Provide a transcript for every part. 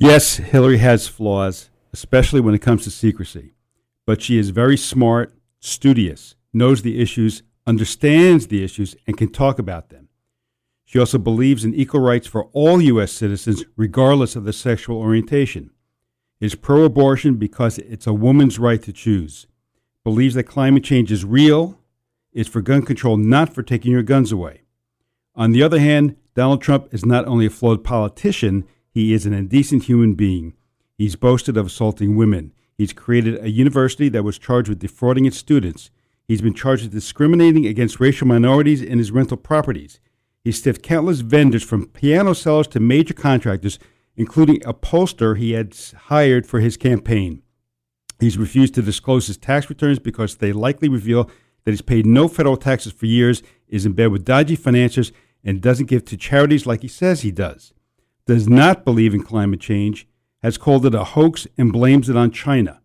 Yes, Hillary has flaws, especially when it comes to secrecy. But she is very smart, studious, knows the issues, understands the issues, and can talk about them. She also believes in equal rights for all U.S. citizens, regardless of their sexual orientation. Is pro abortion because it's a woman's right to choose. Believes that climate change is real, is for gun control, not for taking your guns away. On the other hand, Donald Trump is not only a flawed politician, he is an indecent human being. He's boasted of assaulting women. He's created a university that was charged with defrauding its students. He's been charged with discriminating against racial minorities in his rental properties. He stiffed countless vendors from piano sellers to major contractors, including a pollster he had hired for his campaign. He's refused to disclose his tax returns because they likely reveal that he's paid no federal taxes for years, is in bed with dodgy financiers, and doesn't give to charities like he says he does does not believe in climate change, has called it a hoax and blames it on China.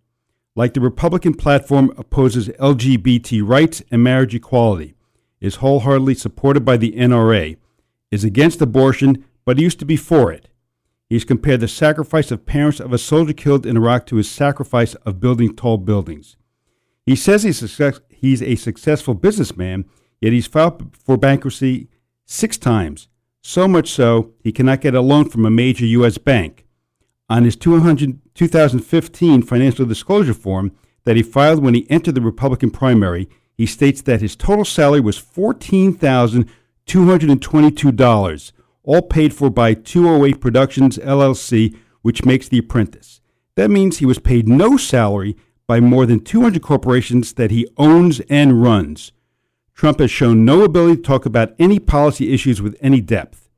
Like the Republican platform opposes LGBT rights and marriage equality, is wholeheartedly supported by the NRA, is against abortion, but used to be for it. He's compared the sacrifice of parents of a soldier killed in Iraq to his sacrifice of building tall buildings. He says he's, success- he's a successful businessman, yet he's filed for bankruptcy six times so much so he cannot get a loan from a major U.S. bank. On his 2015 financial disclosure form that he filed when he entered the Republican primary, he states that his total salary was $14,222, all paid for by 208 Productions LLC, which makes The Apprentice. That means he was paid no salary by more than 200 corporations that he owns and runs. Trump has shown no ability to talk about any policy issues with any depth.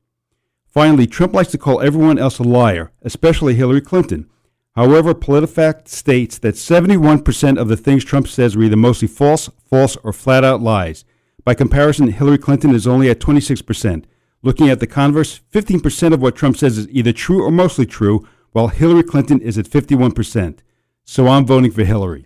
Finally, Trump likes to call everyone else a liar, especially Hillary Clinton. However, PolitiFact states that 71% of the things Trump says are either mostly false, false, or flat out lies. By comparison, Hillary Clinton is only at 26%. Looking at the converse, 15% of what Trump says is either true or mostly true, while Hillary Clinton is at 51%. So I'm voting for Hillary.